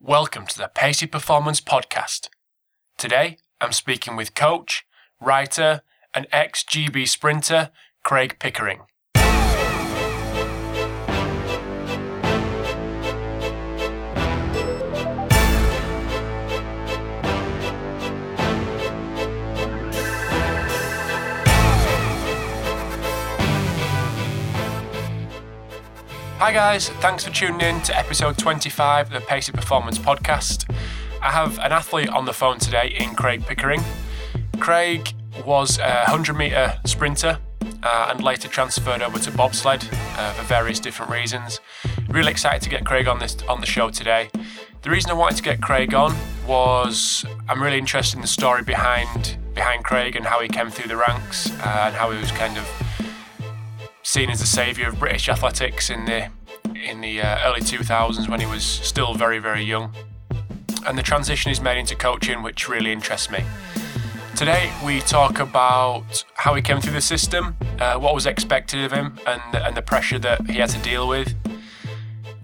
Welcome to the Pacey Performance Podcast. Today, I'm speaking with coach, writer, and ex GB sprinter Craig Pickering. Hi, guys. Thanks for tuning in to episode 25 of the Pacey Performance Podcast. I have an athlete on the phone today in Craig Pickering. Craig was a 100 metre sprinter uh, and later transferred over to bobsled uh, for various different reasons. Really excited to get Craig on this on the show today. The reason I wanted to get Craig on was I'm really interested in the story behind behind Craig and how he came through the ranks uh, and how he was kind of seen as the saviour of British athletics in the in the uh, early 2000s when he was still very very young, and the transition he's made into coaching, which really interests me. Today we talk about how he came through the system, uh, what was expected of him, and and the pressure that he had to deal with.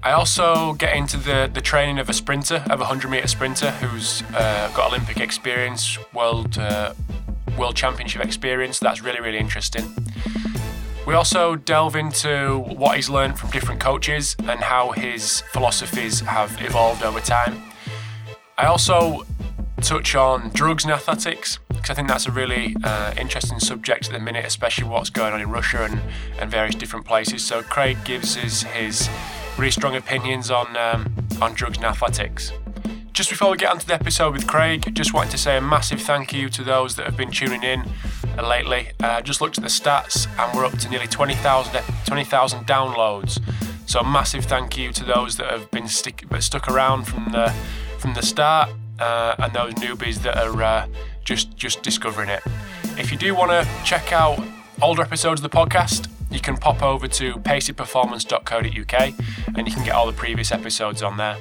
I also get into the, the training of a sprinter, of a 100 metre sprinter who's uh, got Olympic experience, world uh, world championship experience. That's really really interesting. We also delve into what he's learned from different coaches and how his philosophies have evolved over time. I also touch on drugs in athletics because I think that's a really uh, interesting subject at the minute, especially what's going on in Russia and, and various different places. So Craig gives us his really strong opinions on um, on drugs in athletics. Just before we get onto the episode with Craig, just wanted to say a massive thank you to those that have been tuning in lately. Uh, just looked at the stats and we're up to nearly 20,000 20, downloads. So a massive thank you to those that have been stick, stuck around from the from the start uh, and those newbies that are uh, just just discovering it. If you do want to check out older episodes of the podcast, you can pop over to paceyperformance.co.uk and you can get all the previous episodes on there.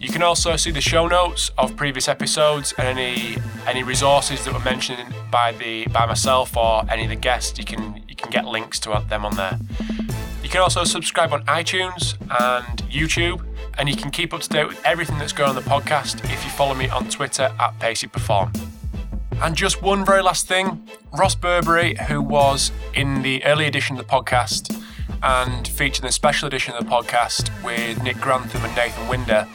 You can also see the show notes of previous episodes and any any resources that were mentioned by the by myself or any of the guests. You can you can get links to them on there. You can also subscribe on iTunes and YouTube, and you can keep up to date with everything that's going on the podcast if you follow me on Twitter at PaceyPerform. And just one very last thing Ross Burbeary, who was in the early edition of the podcast and featured in the special edition of the podcast with Nick Grantham and Nathan Winder,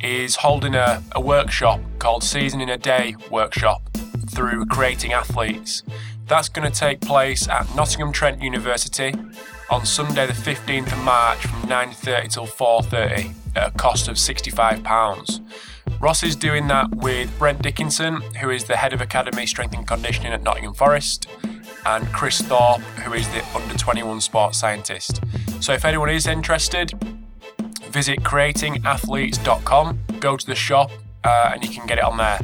is holding a, a workshop called Season in a Day Workshop through Creating Athletes. That's going to take place at Nottingham Trent University on Sunday the 15th of March from 9.30 till 4.30 at a cost of £65. Ross is doing that with Brent Dickinson, who is the head of Academy Strength and Conditioning at Nottingham Forest, and Chris Thorpe, who is the under 21 sports scientist. So if anyone is interested, visit creatingathletes.com, go to the shop, uh, and you can get it on there.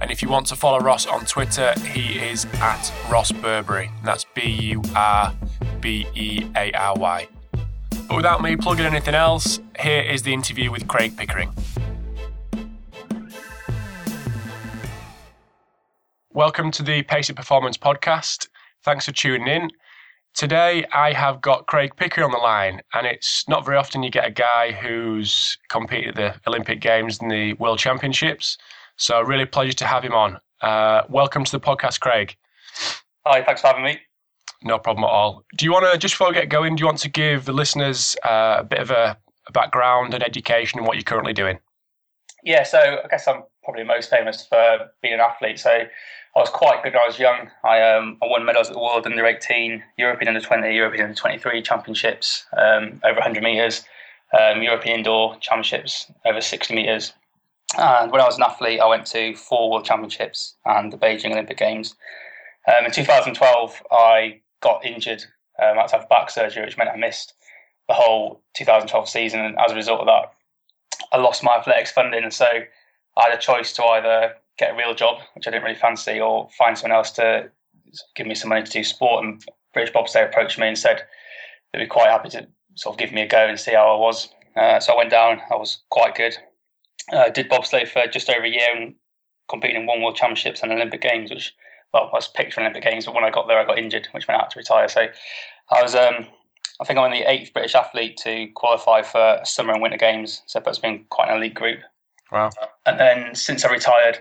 And if you want to follow Ross on Twitter, he is at Ross Burbeary. That's B U R B E A R Y. But without me plugging anything else, here is the interview with Craig Pickering. Welcome to the Pacey Performance Podcast. Thanks for tuning in. Today, I have got Craig Pickering on the line, and it's not very often you get a guy who's competed at the Olympic Games and the World Championships. So, really a pleasure to have him on. Uh, welcome to the podcast, Craig. Hi, thanks for having me. No problem at all. Do you want to, just before we get going, do you want to give the listeners uh, a bit of a, a background and education in what you're currently doing? Yeah, so I guess I'm probably most famous for being an athlete. So I was quite good when I was young. I, um, I won medals at the World Under 18, European Under 20, European Under 23 championships um, over 100 metres, um, European Indoor Championships over 60 metres. And when I was an athlete, I went to four World Championships and the Beijing Olympic Games. Um, in 2012, I got injured. Um, I had to have back surgery, which meant I missed the whole 2012 season. And as a result of that, I lost my athletics funding. And so I had a choice to either get a real job, which I didn't really fancy, or find someone else to give me some money to do sport. And British Bobsleigh approached me and said they'd be quite happy to sort of give me a go and see how I was. Uh, so I went down. I was quite good. Uh, did bobsleigh for just over a year and competing in one World Championships and Olympic Games, which well, I was picked for Olympic Games, but when I got there, I got injured, which meant I had to retire. So I was, um, I think I'm the eighth British athlete to qualify for summer and winter games. So that's been quite an elite group. Wow. And then since I retired,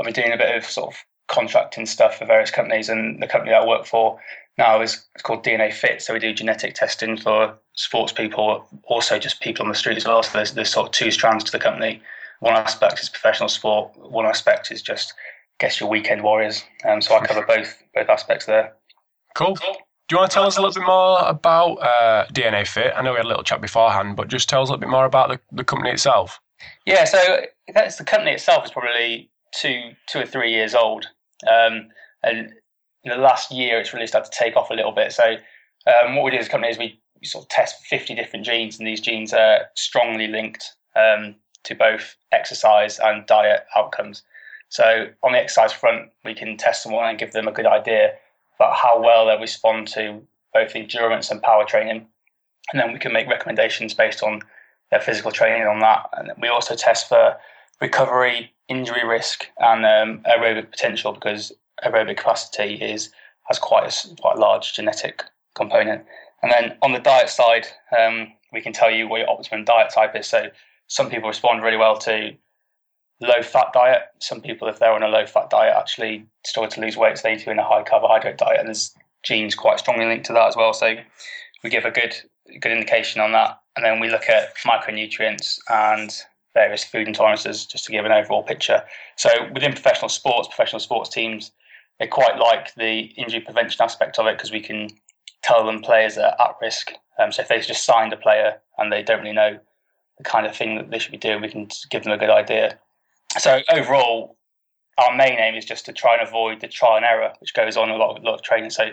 I've been doing a bit of sort of contracting stuff for various companies, and the company that I work for now is called DNA Fit. So we do genetic testing for sports people, also just people on the street as well. So there's, there's sort of two strands to the company. One aspect is professional sport. One aspect is just, I guess, your weekend warriors. Um, so I cover both both aspects there. Cool. Do you want to tell us a little bit more about uh, DNA Fit? I know we had a little chat beforehand, but just tell us a little bit more about the, the company itself. Yeah, so that's the company itself is probably two two or three years old, um, and in the last year it's really started to take off a little bit. So um, what we do as a company is we, sort of test 50 different genes, and these genes are strongly linked um, to both exercise and diet outcomes. So on the exercise front, we can test someone and give them a good idea about how well they respond to both endurance and power training, and then we can make recommendations based on their physical training on that. And we also test for recovery, injury risk, and um, aerobic potential because aerobic capacity is has quite a quite a large genetic component. And then on the diet side, um, we can tell you what your optimum diet type is. So some people respond really well to low fat diet. Some people, if they're on a low fat diet, actually struggle to lose weight, so they need to be in a high carbohydrate diet. And there's genes quite strongly linked to that as well. So we give a good good indication on that. And then we look at micronutrients and various food intolerances just to give an overall picture. So within professional sports, professional sports teams, they quite like the injury prevention aspect of it because we can tell them players are at risk. Um, so if they've just signed a player and they don't really know the kind of thing that they should be doing, we can give them a good idea. So overall, our main aim is just to try and avoid the trial and error, which goes on a lot of, a lot of training. So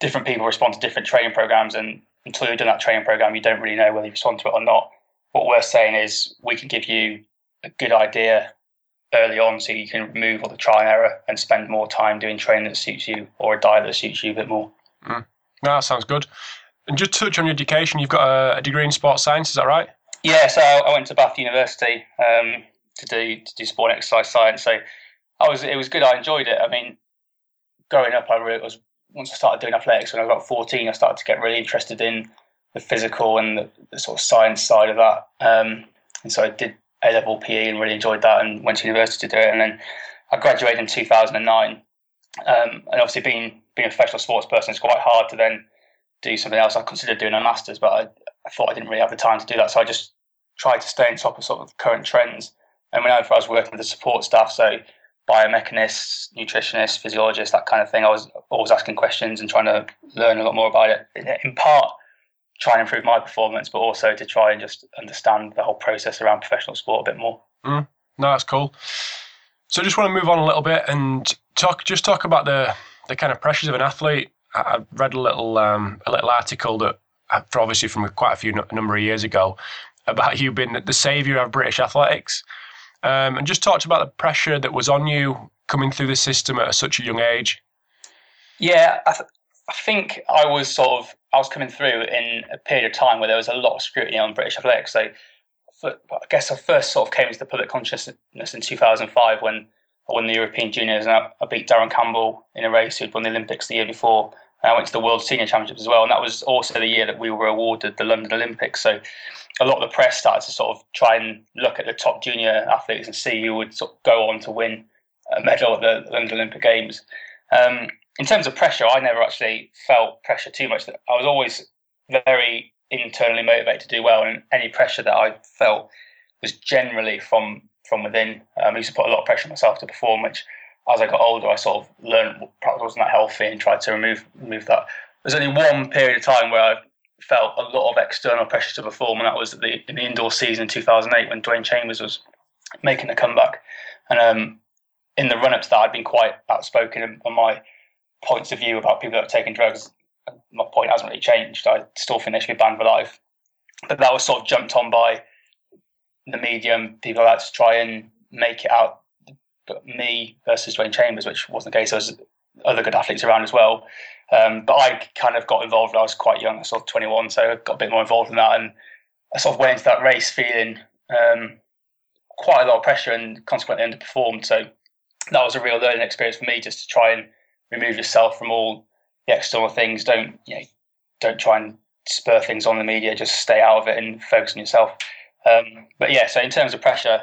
different people respond to different training programs, and until you've done that training program, you don't really know whether you respond to it or not. What we're saying is we can give you a good idea early on so you can remove all the trial and error and spend more time doing training that suits you or a diet that suits you a bit more. Mm. No, that sounds good. And just touch on your education, you've got a, a, degree in sports science, is that right? Yeah, so I went to Bath University um, to do to do sport and exercise science. So I was it was good. I enjoyed it. I mean, growing up, I really was once I started doing athletics when I was about fourteen. I started to get really interested in the physical and the, the sort of science side of that. Um, and so I did A level PE and really enjoyed that and went to university to do it. And then I graduated in 2009. Um, and obviously, being being a professional sports person, it's quite hard to then do something else. I considered doing a master's, but I, I thought I didn't really have the time to do that. So I just tried to stay on top of sort of current trends. And whenever I was working with the support staff, so biomechanists, nutritionists, physiologists, that kind of thing, I was always asking questions and trying to learn a lot more about it. In part, try and improve my performance, but also to try and just understand the whole process around professional sport a bit more. Mm, no, that's cool. So, I just want to move on a little bit and talk, just talk about the the kind of pressures of an athlete. I read a little um, a little article that, uh, obviously from quite a few a number of years ago, about you being the saviour of British athletics, um, and just talked about the pressure that was on you coming through the system at such a young age. Yeah, I, th- I think I was sort of I was coming through in a period of time where there was a lot of scrutiny on British athletics. So for, I guess I first sort of came into the public consciousness in 2005 when I won the European Juniors and I, I beat Darren Campbell in a race who'd won the Olympics the year before. And I went to the World Senior Championships as well, and that was also the year that we were awarded the London Olympics. So a lot of the press started to sort of try and look at the top junior athletes and see who would sort of go on to win a medal at the London Olympic Games. Um, in terms of pressure, I never actually felt pressure too much. I was always very internally motivated to do well, and any pressure that I felt was generally from from within. Um, I used to put a lot of pressure on myself to perform, which as I got older, I sort of learned perhaps wasn't that healthy and tried to remove remove that. There's only one period of time where I felt a lot of external pressure to perform, and that was the, in the indoor season in 2008 when Dwain Chambers was making a comeback. And um, in the run up to that, I'd been quite outspoken on my points of view about people that have taken drugs. My point hasn't really changed. I still think they should be banned for life. But that was sort of jumped on by the media and people like to try and make it out me versus Dwain Chambers, which wasn't the case. There was other good athletes around as well. Um, but I kind of got involved. when I was quite young, I was sort of 21, so I got a bit more involved in that. And I sort of went into that race feeling um, quite a lot of pressure and consequently underperformed. So that was a real learning experience for me just to try and remove yourself from all the external things. Don't you know, don't try and spur things on the media. Just stay out of it and focus on yourself. Um, but yeah, so in terms of pressure,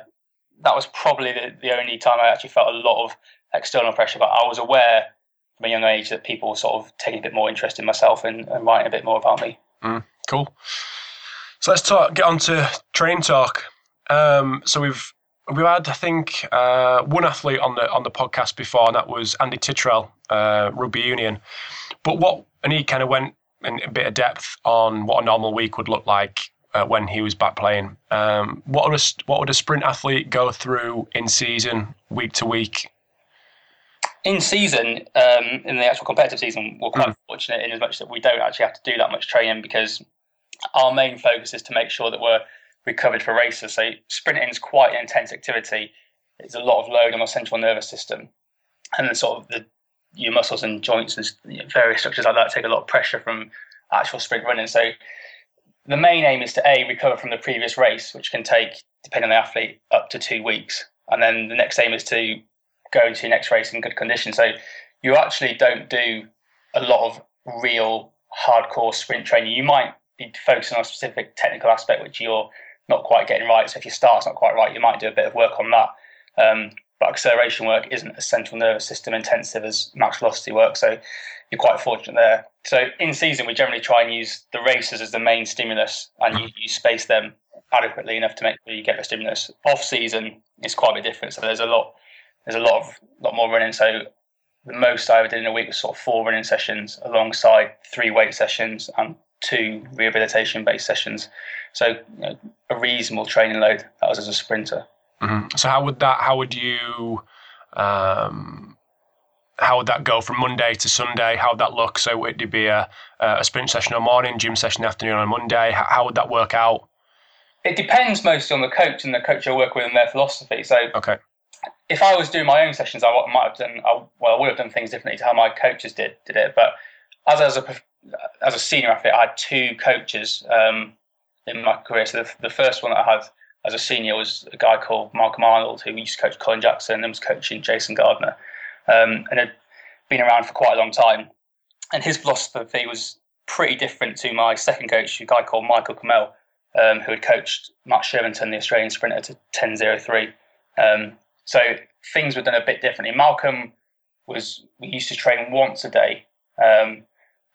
that was probably the, the only time I actually felt a lot of external pressure. But I was aware from a young age that people were sort of taking a bit more interest in myself and, and writing a bit more about me. Mm, cool. So let's talk. Get on to train talk. Um, so we've we've had I think uh, one athlete on the on the podcast before, and that was Andy Titterrell, uh, rugby union. But what and he kind of went in a bit of depth on what a normal week would look like uh, when he was back playing. Um, what would a what would a sprint athlete go through in season, week to week? In season, um, in the actual competitive season, we're quite mm. fortunate in as much that we don't actually have to do that much training because our main focus is to make sure that we're recovered for races. So sprinting is quite an intense activity. It's a lot of load on our central nervous system, and then sort of the your muscles and joints and various structures like that take a lot of pressure from actual sprint running. So the main aim is to a recover from the previous race, which can take, depending on the athlete, up to two weeks, and then the next aim is to go into your next race in good condition. So you actually don't do a lot of real hardcore sprint training. You might be focusing on a specific technical aspect which you're not quite getting right. So if your start's not quite right, you might do a bit of work on that. Um, but acceleration work isn't as central nervous system intensive as max velocity work. So you're quite fortunate there. So in season, we generally try and use the races as the main stimulus, and you, you space them adequately enough to make sure you get the stimulus. Off season is quite a bit different. So there's a lot, there's a lot of lot more running. So the most I ever did in a week was sort of four running sessions alongside three weight sessions and two rehabilitation based sessions. So you know, a reasonable training load. That was as a sprinter. Mm-hmm. So how would that? How would you? Um, how would that go from Monday to Sunday? How would that look? So would it be a, a sprint session on the morning, gym session in the afternoon on Monday? How, how would that work out? It depends mostly on the coach and the coach I work with and their philosophy. So okay. if I was doing my own sessions, I might have done. I, well, I would have done things differently to how my coaches did did it. But as as a as a senior athlete, I had two coaches um, in my career. So the, the first one that I had as a senior was a guy called Malcolm Arnold, who used to coach Colin Jackson and was coaching Jason Gardner, um, and had been around for quite a long time. And his philosophy was pretty different to my second coach, a guy called Michael Khmel, um, who had coached Matt Shirvington, the Australian sprinter, to 10.03. Um, so things were done a bit differently. Malcolm was, we used to train once a day. Um,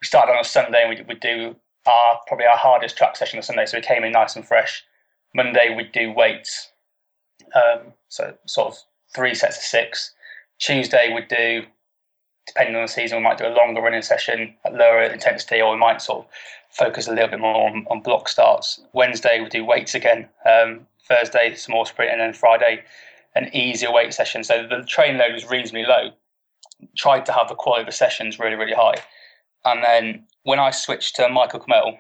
we started on a Sunday and we'd, we'd do our, probably our hardest track session on Sunday. So we came in nice and fresh Monday we'd do weights, um, so sort of three sets of six. Tuesday we'd do, depending on the season, we might do a longer running session at lower intensity, or we might sort of focus a little bit more on, on block starts. Wednesday we do weights again. Um, Thursday some more sprint, and then Friday an easier weight session. So the train load was reasonably low. Tried to have the quality of the sessions really really high, and then when I switched to Michael Khmel,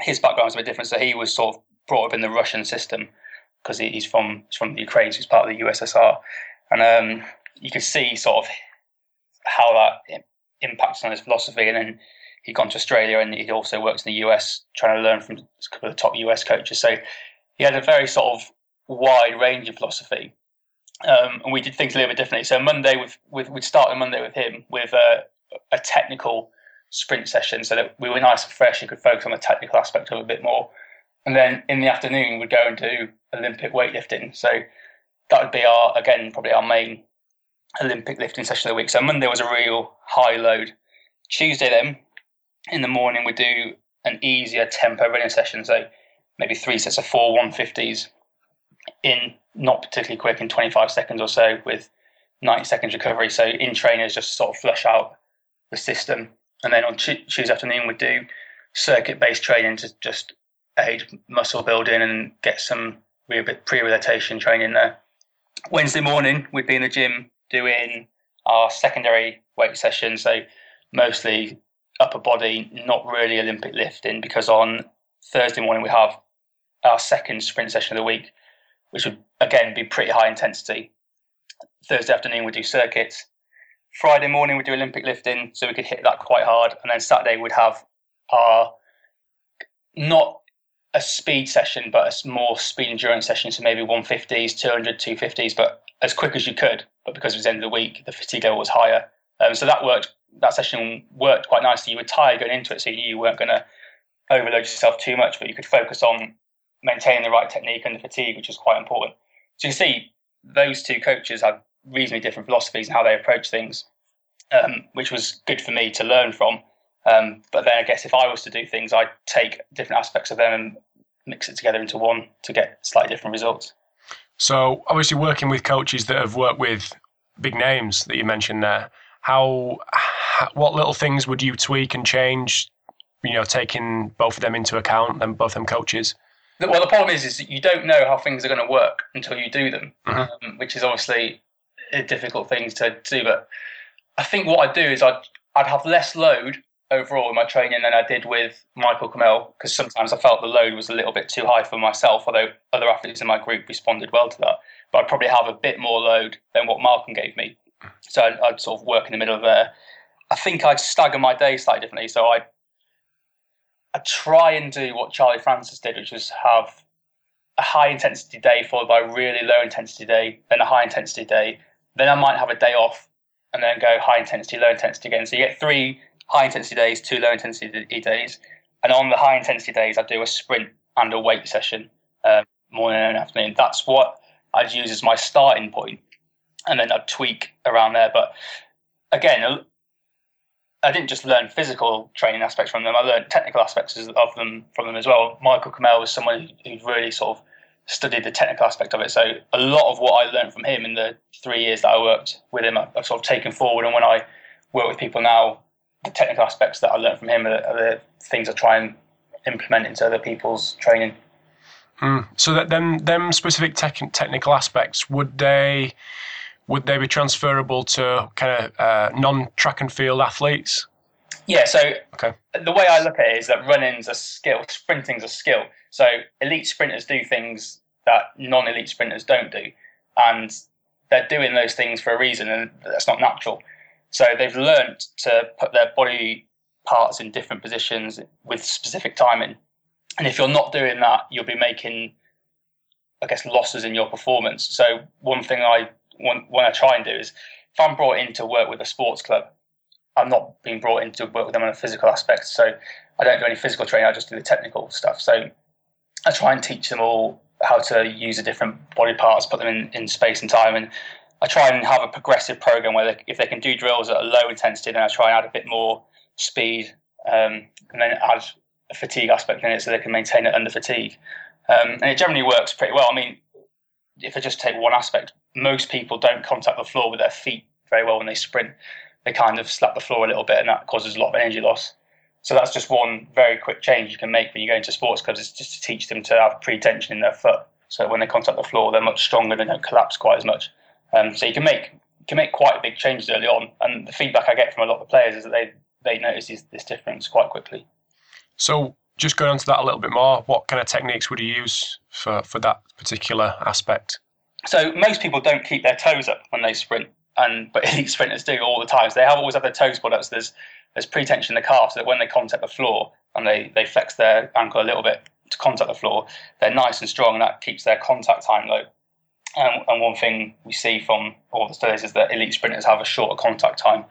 his background was a bit different. So he was sort of brought up in the Russian system because he's from he's from Ukraine, so he's part of the USSR, and um, you could see sort of how that impacts on his philosophy. And then he'd gone to Australia, and he also works in the US, trying to learn from a couple of the top US coaches. So he had a very sort of wide range of philosophy. Um, and we did things a little bit differently. So Monday, with, with we'd start on Monday with him with a, a technical sprint session, so that we were nice and fresh and could focus on the technical aspect of a bit more. And then in the afternoon, we'd go and do Olympic weightlifting. So that would be our, again, probably our main Olympic lifting session of the week. So Monday was a real high load. Tuesday, then, in the morning, we do an easier tempo running session. So maybe three sets of four 150s in not particularly quick in 25 seconds or so with 90 seconds recovery. So in trainers, just sort of flush out the system. And then on Tuesday afternoon, we do circuit based training to just aid muscle building and get some pre-rehabilitation training there. Wednesday morning, we'd be in the gym doing our secondary weight session, so mostly upper body, not really Olympic lifting, because on Thursday morning we have our second sprint session of the week, which would again be pretty high intensity. Thursday afternoon we do circuits. Friday morning we do Olympic lifting, so we could hit that quite hard, and then Saturday we'd have our not a speed session, but a more speed endurance session. So maybe 150s, 200, 250s, but as quick as you could. But because it was the end of the week, the fatigue level was higher. Um, so that worked. That session worked quite nicely. You were tired going into it, so you weren't going to overload yourself too much, but you could focus on maintaining the right technique and the fatigue, which is quite important. So you see, those two coaches had reasonably different philosophies and how they approach things, um, which was good for me to learn from. Um, but then I guess if I was to do things, I'd take different aspects of them and mix it together into one to get slightly different results. So obviously, working with coaches that have worked with big names that you mentioned there, how, what little things would you tweak and change? You know, taking both of them into account and both them coaches. Well, the problem is, is you don't know how things are going to work until you do them, mm-hmm. um, which is obviously a difficult thing to do. But I think what I'd do is I'd I'd have less load overall in my training than I did with Michael Khmel because sometimes I felt the load was a little bit too high for myself, although other athletes in my group responded well to that. But I'd probably have a bit more load than what Malcolm gave me. So I'd, I'd sort of work in the middle of there. I think I'd stagger my day slightly differently. So I I try and do what Charlie Francis did, which was have a high intensity day followed by a really low intensity day, then a high intensity day. Then I might have a day off and then go high intensity, low intensity again. So you get three high intensity days, two low intensity days. And on the high intensity days, I do a sprint and a weight session, um, morning and afternoon. That's what I'd use as my starting point, and then I'd tweak around there. But again, I didn't just learn physical training aspects from them. I learned technical aspects of them from them as well. Michael Khmel was someone who really sort of studied the technical aspect of it. So a lot of what I learned from him in the three years that I worked with him, I've sort of taken forward. And when I work with people now, the technical aspects that I learned from him are, are the things I try and implement into other people's training. Mm. So that them them specific tech, technical aspects would they would they be transferable to kind of uh, non track and field athletes? Yeah. So okay. the way I look at it is that running's a skill, sprinting's a skill. So elite sprinters do things that non elite sprinters don't do, and they're doing those things for a reason, and that's not natural. So they've learned to put their body parts in different positions with specific timing. And if you're not doing that, you'll be making, I guess, losses in your performance. So one thing I want, want to try and do is, if I'm brought in to work with a sports club, I'm not being brought in to work with them on a physical aspect. So I don't do any physical training. I just do the technical stuff. So I try and teach them all how to use the different body parts, put them in, in space and time, and I try and have a progressive program where they, if they can do drills at a low intensity, then I try and add a bit more speed um, and then add a fatigue aspect in it so they can maintain it under fatigue. Um, and it generally works pretty well. I mean, if I just take one aspect, most people don't contact the floor with their feet very well when they sprint. They kind of slap the floor a little bit, and that causes a lot of energy loss. So that's just one very quick change you can make when you go into sports clubs. Is just to teach them to have pre-tension in their foot, so when they contact the floor, they're much stronger. and They don't collapse quite as much. Um, so you can make can make quite big changes early on, and the feedback I get from a lot of the players is that they they notice this, this difference quite quickly. So just going on to that a little bit more, what kind of techniques would you use for, for that particular aspect? So most people don't keep their toes up when they sprint, and but elite sprinters do all the time. So they have always have their toes put up. So there's there's pre-tension in the calf, so that when they contact the floor and they they flex their ankle a little bit to contact the floor, they're nice and strong, and that keeps their contact time low. Um, and one thing we see from all the studies is that elite sprinters have a shorter contact time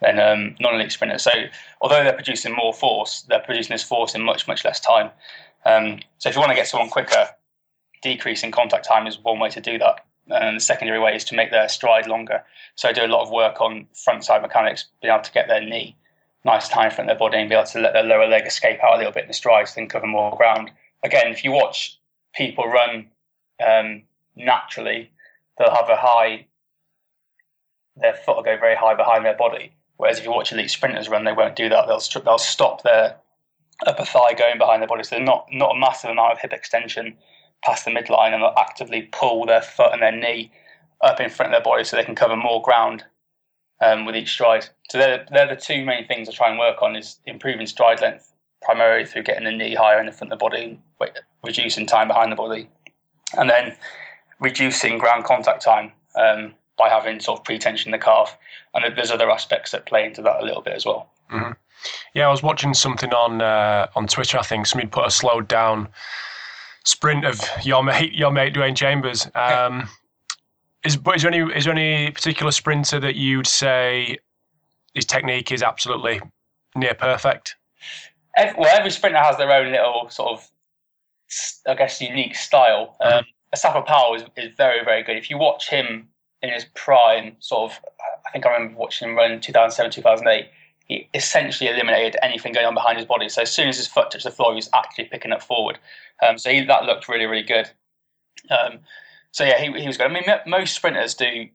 than um, non-elite sprinters. So although they're producing more force, they're producing this force in much much less time. Um, so if you want to get someone quicker, decreasing contact time is one way to do that. And the secondary way is to make their stride longer. So I do a lot of work on front side mechanics, being able to get their knee nice time front of their body and be able to let their lower leg escape out a little bit in the stride so they can cover more ground. Again, if you watch people run um, naturally they'll have a high, their foot will go very high behind their body. Whereas if you watch elite sprinters run, they won't do that. They'll they'll stop their upper thigh going behind their body, so not not a massive amount of hip extension past the midline, and they'll actively pull their foot and their knee up in front of their body so they can cover more ground um, with each stride. So they're they're the two main things I try and work on is improving stride length primarily through getting the knee higher in the front of the body, reducing time behind the body, and then reducing ground contact time um, by having sort of pre-tension in the calf. And there's other aspects that play into that a little bit as well. Mm-hmm. Yeah, I was watching something on uh, on Twitter. I think somebody put a slowed down sprint of your mate, your mate Dwain Chambers. Um, is but is there any is there any particular sprinter that you'd say his technique is absolutely near perfect? Every, well, every sprinter has their own little sort of, I guess, unique style. Mm-hmm. Asafa Powell is, is very, very good. If you watch him in his prime, sort of, I think I remember watching him run 2007, 2008. He essentially eliminated anything going on behind his body. So as soon as his foot touched the floor, he was actually picking up forward. Um, so he, that looked really, really good. Um, so yeah, he, he was good. I mean, most sprinters do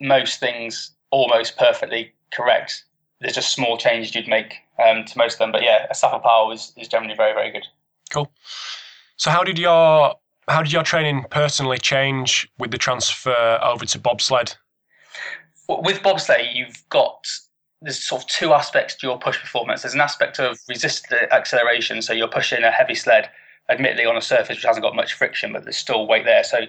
most things almost perfectly correct. There's just small changes you'd make um, to most of them. But yeah, Asafa Powell is, is generally very, very good. Cool. So how did your how did your training personally change with the transfer over to bobsled? With bobsleigh, you've got there's sort of two aspects to your push performance. There's an aspect of resisted acceleration, so you're pushing a heavy sled, admittedly on a surface which hasn't got much friction, but there's still weight there. So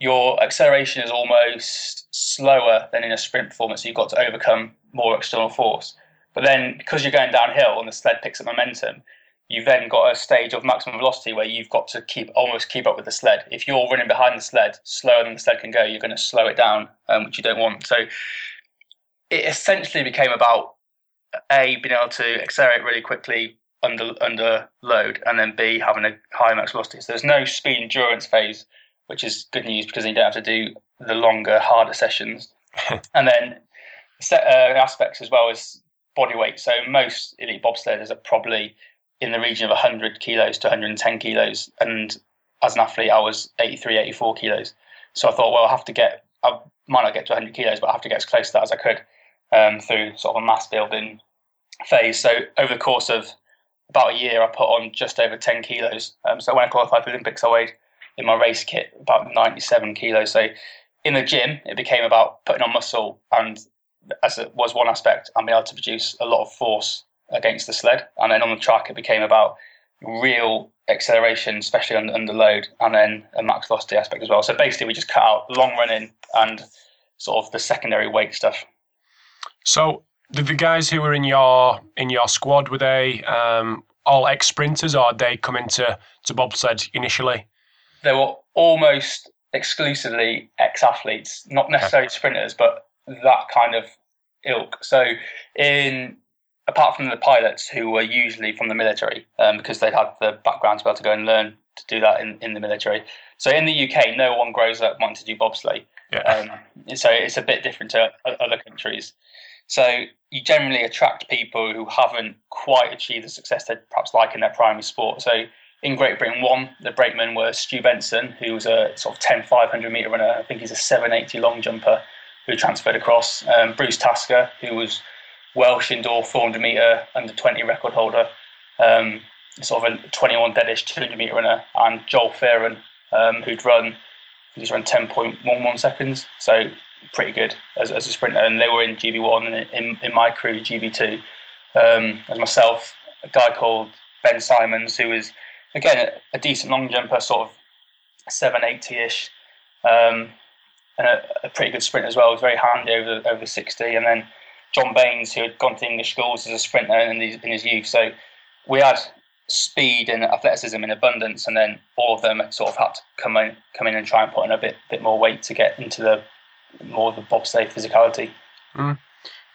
your acceleration is almost slower than in a sprint performance. So you've got to overcome more external force. But then because you're going downhill and the sled picks up momentum, you've then got a stage of maximum velocity where you've got to keep almost keep up with the sled. If you're running behind the sled slower than the sled can go, you're going to slow it down, um, which you don't want. So it essentially became about a being able to accelerate really quickly under under load, and then b having a high max velocity. So there's no speed endurance phase, which is good news because you don't have to do the longer, harder sessions. and then set, uh, aspects as well as body weight. So most elite bobsledders are probably in the region of 100 kilos to 110 kilos. And as an athlete, I was 83, 84 kilos. So I thought, well, I have to get, I might not get to 100 kilos, but I have to get as close to that as I could um, through sort of a mass building phase. So over the course of about a year, I put on just over 10 kilos. Um, so when I qualified for the Olympics, I weighed in my race kit about 97 kilos. So in the gym, it became about putting on muscle and as it was one aspect, being able to produce a lot of force against the sled. And then on the track, it became about real acceleration, especially under, under load, and then a max velocity aspect as well. So basically, we just cut out long running and sort of the secondary weight stuff. So the, the guys who were in your in your squad were they um, all ex sprinters, or they come into to bobsled initially? They were almost exclusively ex athletes, not necessarily sprinters, but that kind of ilk. So in apart from the pilots who were usually from the military um, because they'd had the background to be able to go and learn to do that in, in the military. So in the UK, no one grows up wanting to do bobsleigh. Yeah. Um, so it's a bit different to other countries. So you generally attract people who haven't quite achieved the success they'd perhaps like in their primary sport. So in Great Britain, one, the brakemen were Stu Benson, who was a sort of 10 500 metre runner. I think he's a 780 long jumper who transferred across. Um, Bruce Tasker, who was Welsh indoor 400 metre under 20 record holder, um, sort of a 21 deadish 200 metre runner, and Joel Fearon, um, who'd run, he's run 10.11 seconds, so pretty good as, as a sprinter. And they were in GB1 and in, in my crew, GB2. Um, as myself, a guy called Ben Simons, who was, again, a, decent long jumper, sort of 780 ish. Um, and a, a, pretty good sprint as well. Was very handy over over 60. And then John Baines, who had gone to English schools as a sprinter in his, in his youth. So we had speed and athleticism in abundance, and then all of them sort of had to come in, come in and try and put in a bit bit more weight to get into the more of the bobsleigh physicality. Mm.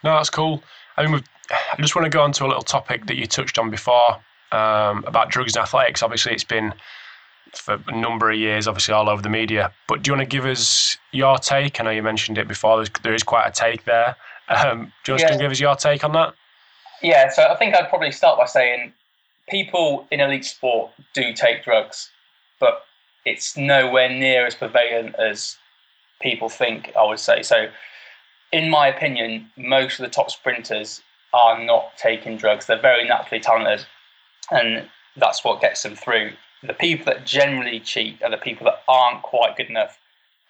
No, that's cool. I mean, I just want to go on to a little topic that you touched on before um, about drugs and athletics. Obviously, it's been for a number of years, obviously all over the media. But do you want to give us your take? I know you mentioned it before. There's, there is quite a take there. Um, do you want yeah. to give us your take on that? Yeah, so I think I'd probably start by saying people in elite sport do take drugs, but it's nowhere near as prevalent as people think, I would say. So, in my opinion, most of the top sprinters are not taking drugs. They're very naturally talented, and that's what gets them through the people that generally cheat are the people that aren't quite good enough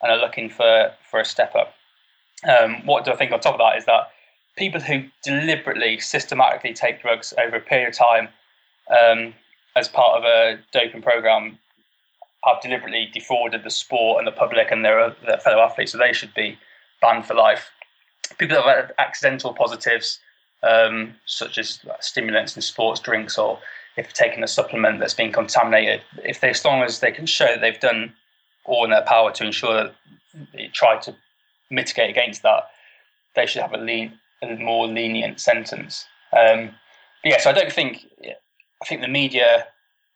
and are looking for, for a step up. Um, what do I think on top of that is that people who deliberately, systematically take drugs over a period of time um, as part of a doping program have deliberately defrauded the sport and the public and their, their fellow athletes, so they should be banned for life. People that have accidental positives, um, such as stimulants and sports drinks or if taking a supplement that's been contaminated, if they, as long as they can show they've done all in their power to ensure that they try to mitigate against that, they should have a, lean, a more lenient sentence. Um, yeah, so I don't think I think the media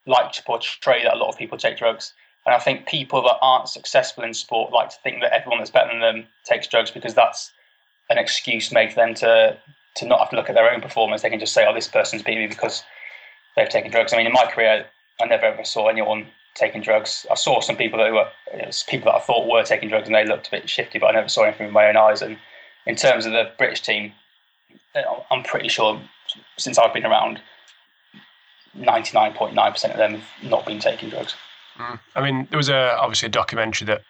like to portray that a lot of people take drugs. And I think people that aren't successful in sport like to think that everyone that's better than them takes drugs because that's an excuse made for them to to not have to look at their own performance. They can just say, "Oh, this person's beat me because they've taken drugs." I mean, in my career, I never ever saw anyone taking drugs. I saw some people that were people that I thought were taking drugs, and they looked a bit shifty, but I never saw anything with my own eyes. And in terms of the British team, I'm pretty sure since I've been around, 99.9% of them have not been taking drugs. Mm. I mean, there was a obviously a documentary that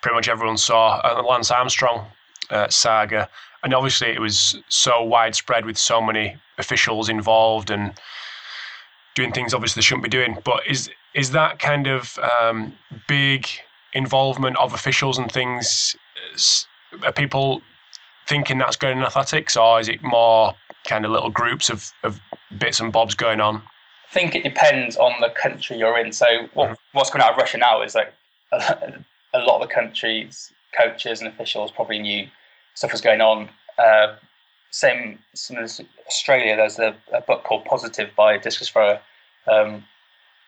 pretty much everyone saw, uh, the Lance Armstrong uh, saga, and obviously it was so widespread with so many officials involved and doing things obviously they shouldn't be doing. But is is that kind of um, big involvement of officials and things? Are people thinking that's going in athletics, or is it more kind of little groups of, of bits and bobs going on? I think it depends on the country you're in. So what, mm-hmm. what's coming out of Russia now is like a, a, lot of the countries, coaches and officials probably knew stuff was going on. Uh, same, same as Australia, there's a, a, book called Positive by a discus thrower. Um,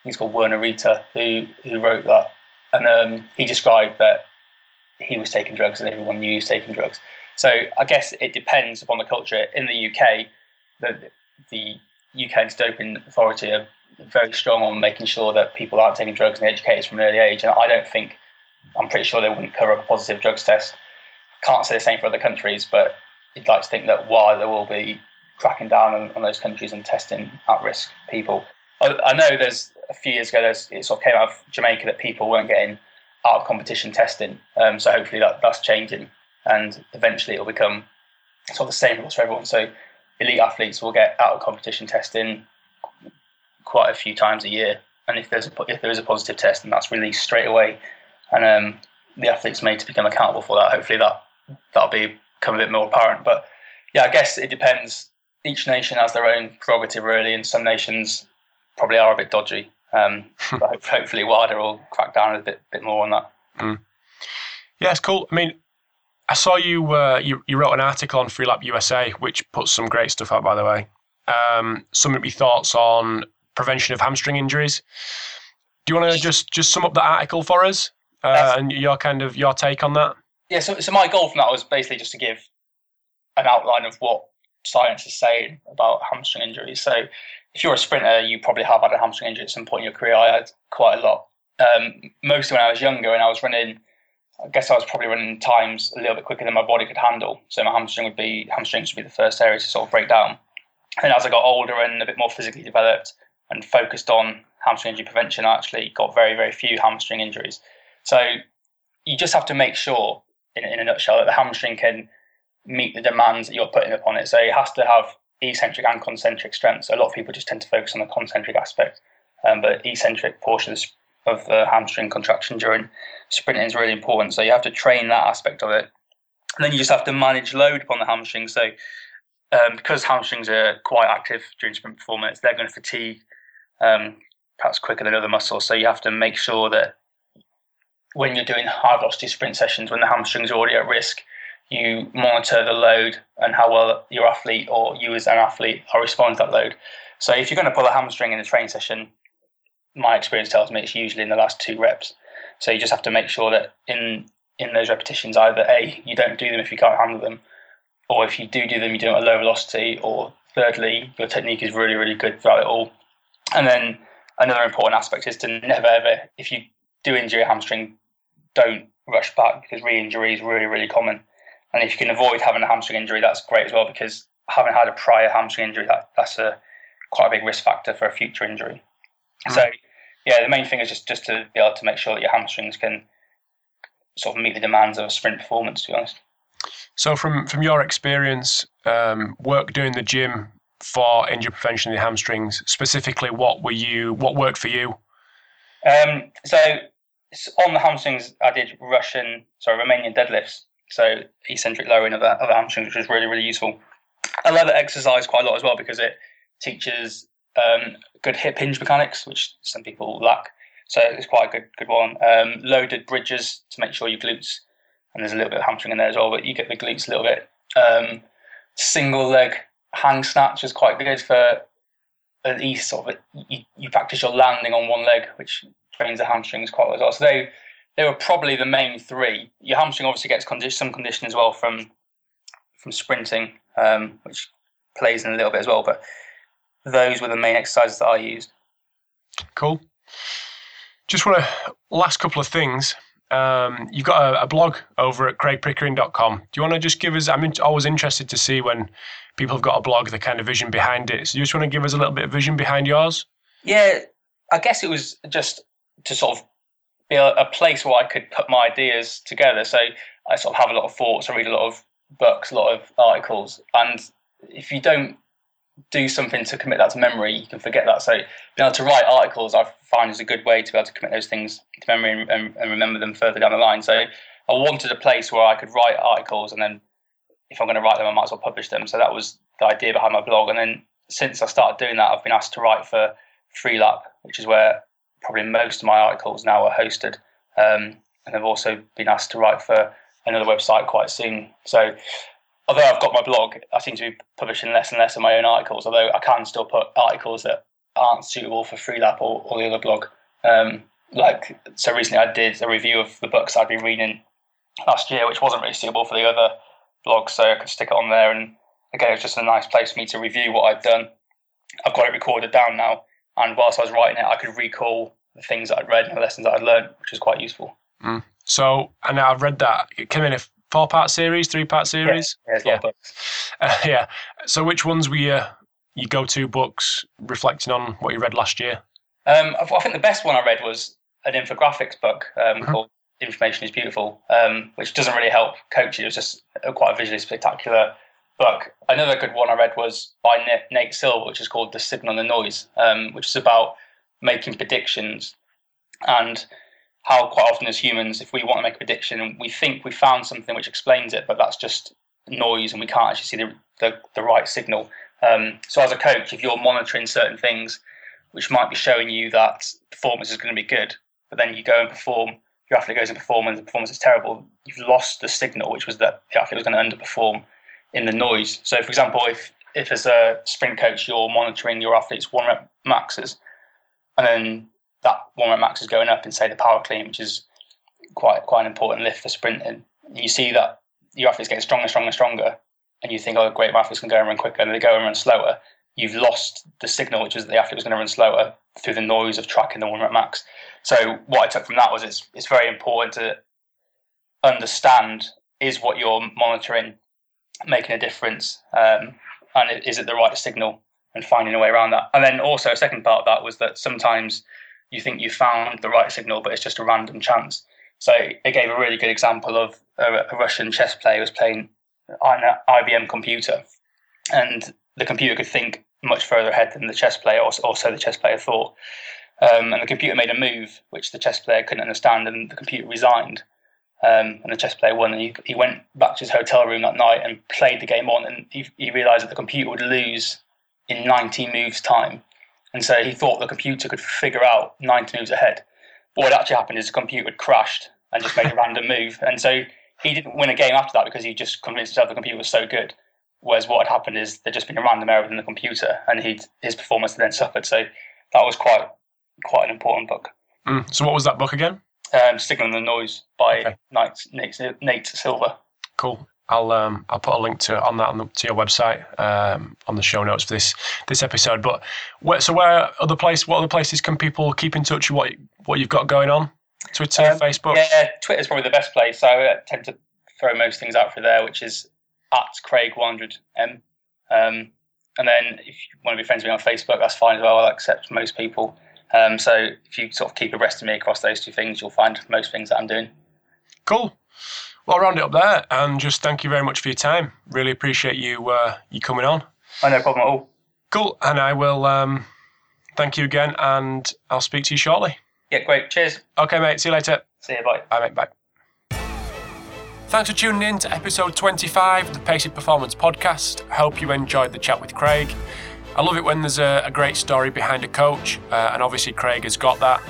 he's called Werner Reiterer, who who wrote that, and um, he described that he was taking drugs and everyone knew he was taking drugs. So I guess it depends upon the culture. In the UK, the the UK anti-doping authority are very strong on making sure that people aren't taking drugs and educated from an early age. And I don't think I'm pretty sure they wouldn't cover up a positive drugs test. Can't say the same for other countries, but you'd like to think that while there will be cracking down on, on those countries and testing at-risk people. I, I, know there's a few years ago there's, it sort of came out of Jamaica that people weren't getting out of competition testing. Um, so hopefully that, that's changing and eventually it'll become sort of the same rules for everyone. So elite athletes will get out of competition testing quite a few times a year, and if there's a, if there is a positive test, then that's released straight away, and um, the athlete's made to become accountable for that. Hopefully that that'll be become a bit more apparent. But yeah, I guess it depends. Each nation has their own prerogative, really, and some nations probably are a bit dodgy. Um, but hopefully, WADA will crack down a bit bit more on that. Mm. Yeah, it's cool. I mean, I saw you, uh, you you wrote an article on Freelap USA, which puts some great stuff out, by the way. Um, some of your thoughts on prevention of hamstring injuries. Do you want to just just sum up the article for us uh, and your kind of your take on that? Yeah. So, so my goal from that was basically just to give an outline of what science is saying about hamstring injuries. So, if you're a sprinter, you probably have had a hamstring injury at some point in your career. I had quite a lot. Um, mostly when I was younger and I was running I guess I was probably running times a little bit quicker than my body could handle. So my hamstring would be hamstrings would be the first area to sort of break down. And as I got older and a bit more physically developed and focused on hamstring injury prevention, I actually got very, very few hamstring injuries. So you just have to make sure, in, in a nutshell, that the hamstring can meet the demands that you're putting upon it. So it has to have eccentric and concentric strength. So a lot of people just tend to focus on the concentric aspect, um, but eccentric portions of the hamstring contraction during sprinting is really important. So you have to train that aspect of it. And then you just have to manage load upon the hamstrings. So um, because hamstrings are quite active during sprint performance, they're going to fatigue um, perhaps quicker than other muscles. So you have to make sure that when you're doing high velocity sprint sessions, when the hamstrings are already at risk, you monitor the load and how well your athlete or you as an athlete are responding to that load. So if you're going to pull a hamstring in a training session, my experience tells me it's usually in the last two reps. So you just have to make sure that in in those repetitions, either a you don't do them if you can't handle them, or if you do do them, you do them at low velocity, or thirdly, your technique is really really good throughout it all. And then another important aspect is to never ever, if you do injure a hamstring, don't rush back because re-injury is really really common. And if you can avoid having a hamstring injury, that's great as well because having had a prior hamstring injury, that that's a quite a big risk factor for a future injury. Mm. So yeah, the main thing is just just to be able to make sure that your hamstrings can sort of meet the demands of a sprint performance. To be honest. So from from your experience, um, work doing the gym for injury prevention in the hamstrings, specifically, what were you? What worked for you? Um, so on the hamstrings, I did Russian, sorry, Romanian deadlifts. So eccentric lowering of the, of the hamstrings, which was really really useful. I love that exercise quite a lot as well because it teaches um, good hip hinge mechanics, which some people lack. So it's quite a good good one. Um, loaded bridges to make sure your glutes, and there's a little bit of hamstring in there as well, but you get the glutes a little bit. Um, single leg hang snatch is quite good for at least sort of you, you practice your landing on one leg, which trains the hamstrings quite well as well. So they they were probably the main three. Your hamstring obviously gets some condition as well from from sprinting, um, which plays in a little bit as well. But those were the main exercises that I used. Cool. Just want to last couple of things. Um, you've got a, a, blog over at craigpickering.com. Do you want to just give us? I'm in, always interested to see when people have got a blog, the kind of vision behind it. So you just want to give us a little bit of vision behind yours? Yeah, I guess it was just to sort of be a, a place where I could put my ideas together. So I sort of have a lot of thoughts. I read a lot of books, a lot of articles, and if you don't do something to commit that to memory, you can forget that. So being able to write articles, I find is a good way to be able to commit those things to memory and, and, and, remember them further down the line. So I wanted a place where I could write articles, and then if I'm going to write them, I might as well publish them. So that was the idea behind my blog. And then since I started doing that, I've been asked to write for Freelap, which is where probably most of my articles now are hosted. Um, and I've also been asked to write for another website quite soon. So although I've got my blog, I seem to be publishing less and less of my own articles. Although I can still put articles that aren't suitable for Freelap or, or the other blog. Um, like so, recently I did a review of the books I'd been reading last year, which wasn't really suitable for the other blog, so I could stick it on there. And again, it was just a nice place for me to review what I'd done. I've got it recorded down now, and whilst I was writing it, I could recall the things that I'd read and the lessons that I'd learned, which was quite useful. Mm. So, and I've read that it came in a four part series, three part series. Yeah, yeah, yeah. Uh, yeah. So, which ones were your your go to books reflecting on what you read last year? Um, I think the best one I read was an infographics book um, mm-hmm. called Information is Beautiful, um, which doesn't really help coach It was just quite a visually spectacular book. Another good one I read was by Nate Silver, which is called The Signal and the Noise, um, which is about making predictions and how quite often as humans, if we want to make a prediction, we think we found something which explains it, but that's just noise and we can't actually see the, the, the right signal. Um, so as a coach, if you're monitoring certain things, which might be showing you that performance is going to be good, but then you go and perform, your athlete goes and performs and the performance is terrible, you've lost the signal, which was that the athlete was going to underperform in the noise. So for example, if, if as a sprint coach, you're monitoring your athlete's one rep maxes, and then that one rep max is going up in say the power clean, which is quite quite an important lift for sprinting. You see that your athletes getting stronger, stronger, stronger, and you think, oh, great, my athlete's to go and run quicker, and they go and run slower. You've lost the signal, which was the athlete was going to run slower through the noise of tracking the one rep max. So what I took from that was it's it's very important to understand is what you're monitoring making a difference, um, and is it the right signal, and finding a way around that. And then also a second part of that was that sometimes you think you found the right signal, but it's just a random chance. So it gave a really good example of a, a Russian chess player was playing on an IBM computer, and the computer could think much further ahead than the chess player, or, or so the chess player thought. Um, and the computer made a move which the chess player couldn't understand, and the computer resigned. Um, and the chess player won. And he, he went back to his hotel room that night and played the game on, and he, he realized that the computer would lose in 90 moves' time. And so he thought the computer could figure out 90 moves ahead. But what actually happened is the computer had crashed and just made a random move. And so he didn't win a game after that because he just convinced himself the computer was so good. Whereas what had happened is there'd just been a random error within the computer and he his performance then suffered. So that was quite quite an important book. Mm. So what was that book again? Um, Signal the Noise by okay. Nate, Nate, Nate Silver. Cool. I'll um, I'll put a link to on that on the, to your website um, on the show notes for this this episode. But where, so where other place? What other places can people keep in touch with what what you've got going on? Twitter, um, Facebook. Yeah, Twitter's probably the best place. So I tend to throw most things out for there, which is at Craig 100 M. Um, and then if you want to be friends with me on Facebook, that's fine as well. I'll accept most people. Um, so if you sort of keep abreast of me across those two things, you'll find most things that I'm doing. Cool. Well, I'll round it up there and just thank you very much for your time. Really appreciate you uh, you coming on. Oh, no problem at all. Cool. And I will um, thank you again and I'll speak to you shortly. Yeah, great. Cheers. Okay, mate. See you later. See you. Bye. Bye, mate. Bye. Thanks for tuning in to episode 25 of the Paced Performance podcast. I hope you enjoyed the chat with Craig. I love it when there's a, a great story behind a coach, uh, and obviously Craig has got that.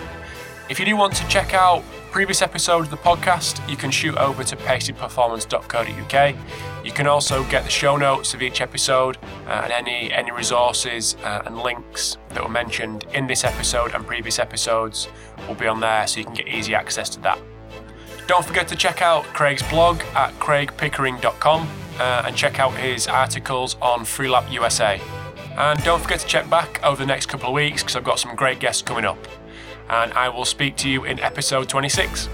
If you do want to check out previous episodes of the podcast, you can shoot over to pacedperformance.co.uk. You can also get the show notes of each episode uh, and any any resources uh, and links that were mentioned in this episode and previous episodes will be on there, so you can get easy access to that. Don't forget to check out Craig's blog at craigpickering.com uh, and check out his articles on Freelap USA. And don't forget to check back over the next couple of weeks because I've got some great guests coming up. And I will speak to you in episode 26.